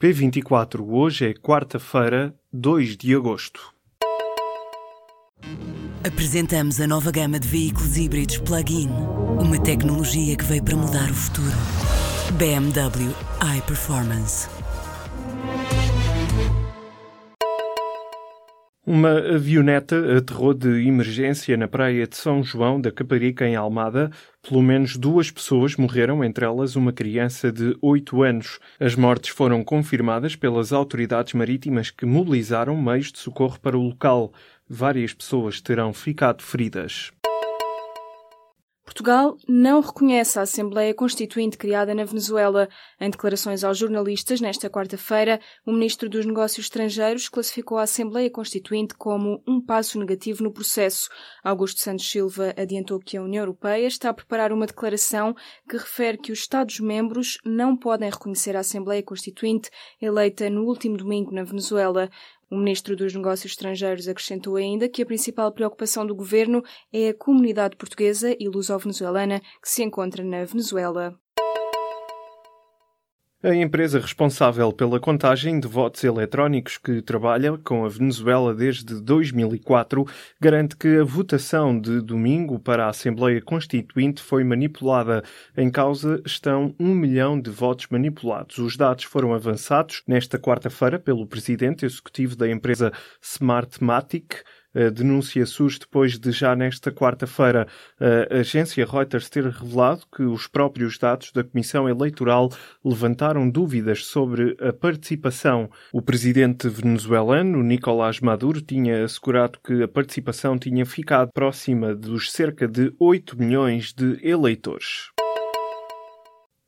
P24, hoje é quarta-feira, 2 de agosto. Apresentamos a nova gama de veículos híbridos plug-in. Uma tecnologia que veio para mudar o futuro. BMW iPerformance. Uma avioneta aterrou de emergência na praia de São João da Caparica, em Almada. Pelo menos duas pessoas morreram, entre elas uma criança de 8 anos. As mortes foram confirmadas pelas autoridades marítimas que mobilizaram meios de socorro para o local. Várias pessoas terão ficado feridas. Portugal não reconhece a Assembleia Constituinte criada na Venezuela. Em declarações aos jornalistas nesta quarta-feira, o ministro dos Negócios Estrangeiros classificou a Assembleia Constituinte como um passo negativo no processo. Augusto Santos Silva adiantou que a União Europeia está a preparar uma declaração que refere que os Estados-membros não podem reconhecer a Assembleia Constituinte eleita no último domingo na Venezuela. O ministro dos Negócios Estrangeiros acrescentou ainda que a principal preocupação do governo é a comunidade portuguesa e luso-venezuelana que se encontra na Venezuela. A empresa responsável pela contagem de votos eletrónicos que trabalha com a Venezuela desde 2004 garante que a votação de domingo para a Assembleia Constituinte foi manipulada. Em causa estão um milhão de votos manipulados. Os dados foram avançados nesta quarta-feira pelo presidente executivo da empresa Smartmatic. A denúncia surge depois de, já nesta quarta-feira, a agência Reuters ter revelado que os próprios dados da Comissão Eleitoral levantaram dúvidas sobre a participação. O presidente venezuelano, Nicolás Maduro, tinha assegurado que a participação tinha ficado próxima dos cerca de 8 milhões de eleitores.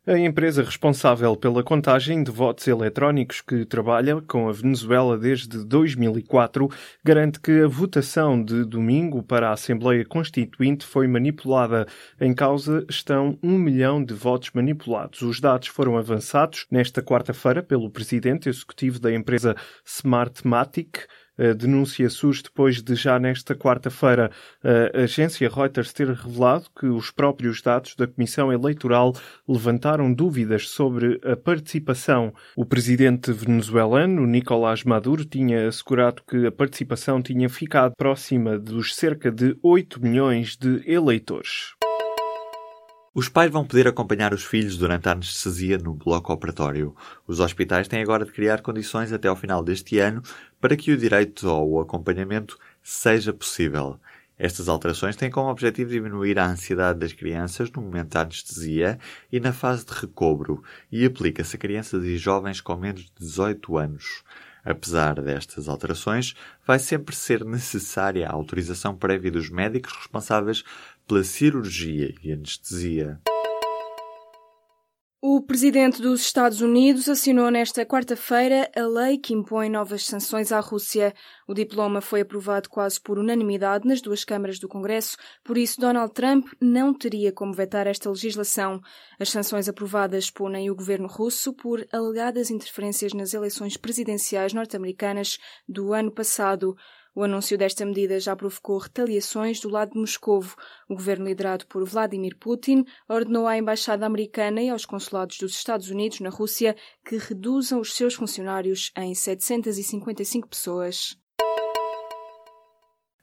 A empresa responsável pela contagem de votos eletrónicos que trabalha com a Venezuela desde 2004 garante que a votação de domingo para a Assembleia Constituinte foi manipulada. Em causa estão um milhão de votos manipulados. Os dados foram avançados nesta quarta-feira pelo presidente executivo da empresa Smartmatic. A denúncia surge depois de, já nesta quarta-feira, a agência Reuters ter revelado que os próprios dados da Comissão Eleitoral levantaram dúvidas sobre a participação. O presidente venezuelano, Nicolás Maduro, tinha assegurado que a participação tinha ficado próxima dos cerca de 8 milhões de eleitores. Os pais vão poder acompanhar os filhos durante a anestesia no bloco operatório. Os hospitais têm agora de criar condições até ao final deste ano para que o direito ao acompanhamento seja possível. Estas alterações têm como objetivo diminuir a ansiedade das crianças no momento da anestesia e na fase de recobro e aplica-se a crianças e jovens com menos de 18 anos. Apesar destas alterações, vai sempre ser necessária a autorização prévia dos médicos responsáveis pela cirurgia e anestesia. O presidente dos Estados Unidos assinou nesta quarta-feira a lei que impõe novas sanções à Rússia. O diploma foi aprovado quase por unanimidade nas duas câmaras do Congresso, por isso Donald Trump não teria como vetar esta legislação. As sanções aprovadas punem o governo russo por alegadas interferências nas eleições presidenciais norte-americanas do ano passado. O anúncio desta medida já provocou retaliações do lado de Moscovo. O governo liderado por Vladimir Putin ordenou à embaixada americana e aos consulados dos Estados Unidos na Rússia que reduzam os seus funcionários em 755 pessoas.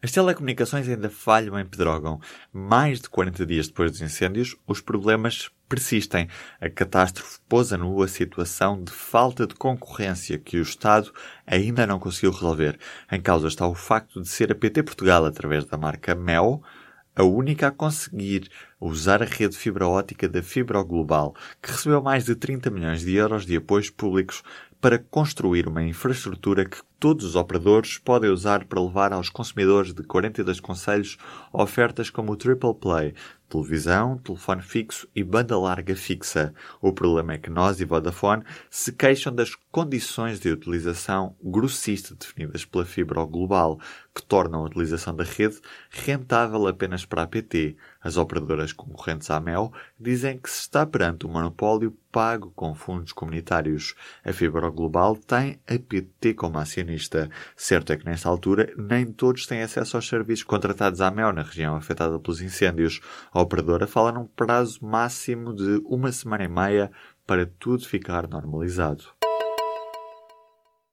As telecomunicações ainda falham em Pedrógão. Mais de 40 dias depois dos incêndios, os problemas persistem. A catástrofe pôs a nu a situação de falta de concorrência que o Estado ainda não conseguiu resolver. Em causa está o facto de ser a PT Portugal, através da marca Mel, a única a conseguir usar a rede fibra ótica da Fibra Global, que recebeu mais de 30 milhões de euros de apoios públicos para construir uma infraestrutura que todos os operadores podem usar para levar aos consumidores de 42 conselhos ofertas como o Triple Play, televisão, telefone fixo e banda larga fixa. O problema é que nós e Vodafone se queixam das condições de utilização grossista definidas pela fibra global, que tornam a utilização da rede rentável apenas para a PT. As operadoras concorrentes à Mel dizem que se está perante um monopólio pago com fundos comunitários. A fibra global tem a PT como acionista. Certo é que nesta altura nem todos têm acesso aos serviços contratados à Mel na região afetada pelos incêndios. A operadora fala num prazo máximo de uma semana e meia para tudo ficar normalizado.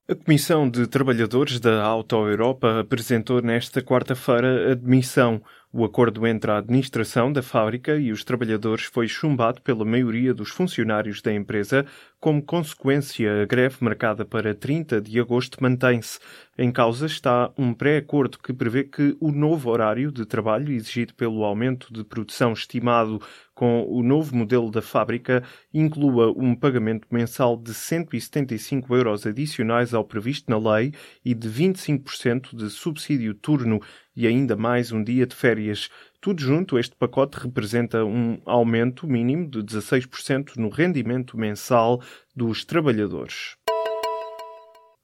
A Comissão de Trabalhadores da Auto Europa apresentou nesta quarta-feira a demissão. O acordo entre a administração da fábrica e os trabalhadores foi chumbado pela maioria dos funcionários da empresa. Como consequência, a greve marcada para 30 de agosto mantém-se. Em causa está um pré-acordo que prevê que o novo horário de trabalho exigido pelo aumento de produção estimado com o novo modelo da fábrica inclua um pagamento mensal de 175 euros adicionais ao previsto na lei e de 25% de subsídio turno e ainda mais um dia de férias. Tudo junto, este pacote representa um aumento mínimo de 16% no rendimento mensal dos trabalhadores.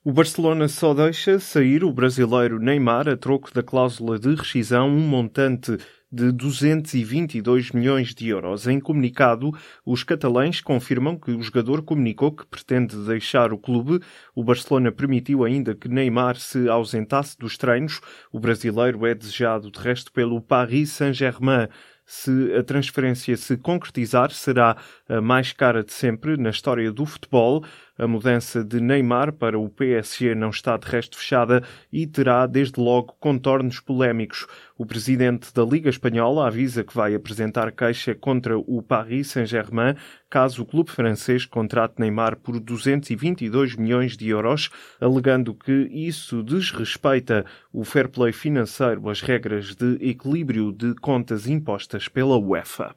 O Barcelona só deixa sair o brasileiro Neymar a troco da cláusula de rescisão um montante de 222 milhões de euros. Em comunicado, os catalães confirmam que o jogador comunicou que pretende deixar o clube. O Barcelona permitiu ainda que Neymar se ausentasse dos treinos. O brasileiro é desejado, de resto, pelo Paris Saint-Germain. Se a transferência se concretizar, será a mais cara de sempre na história do futebol. A mudança de Neymar para o PSG não está de resto fechada e terá desde logo contornos polémicos. O presidente da Liga Espanhola avisa que vai apresentar queixa contra o Paris Saint-Germain caso o clube francês contrate Neymar por 222 milhões de euros, alegando que isso desrespeita o fair play financeiro, as regras de equilíbrio de contas impostas pela UEFA.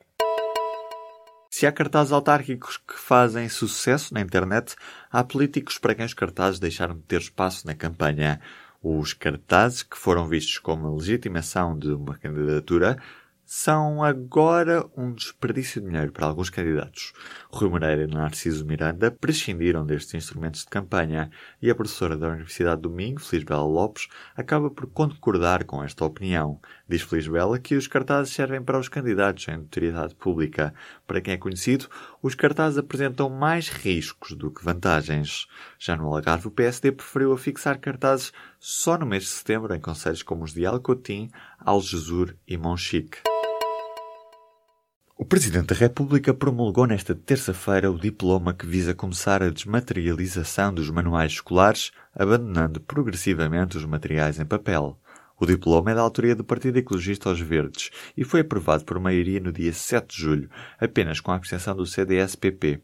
Se há cartazes autárquicos que fazem sucesso na internet, há políticos para quem os cartazes deixaram de ter espaço na campanha. Os cartazes que foram vistos como legitimação de uma candidatura são agora um desperdício de dinheiro para alguns candidatos. Rui Moreira e Narciso Miranda prescindiram destes instrumentos de campanha e a professora da Universidade do Minho, Felisbela Lopes, acaba por concordar com esta opinião. Diz Felisbela que os cartazes servem para os candidatos em notoriedade pública. Para quem é conhecido, os cartazes apresentam mais riscos do que vantagens. Já no Algarve, o PSD preferiu afixar cartazes só no mês de setembro em conselhos como os de Alcotim, Algesur e Monchique. O Presidente da República promulgou nesta terça-feira o diploma que visa começar a desmaterialização dos manuais escolares, abandonando progressivamente os materiais em papel. O diploma é da autoria do Partido Ecologista aos Verdes e foi aprovado por maioria no dia 7 de julho, apenas com a abstenção do CDS-PP.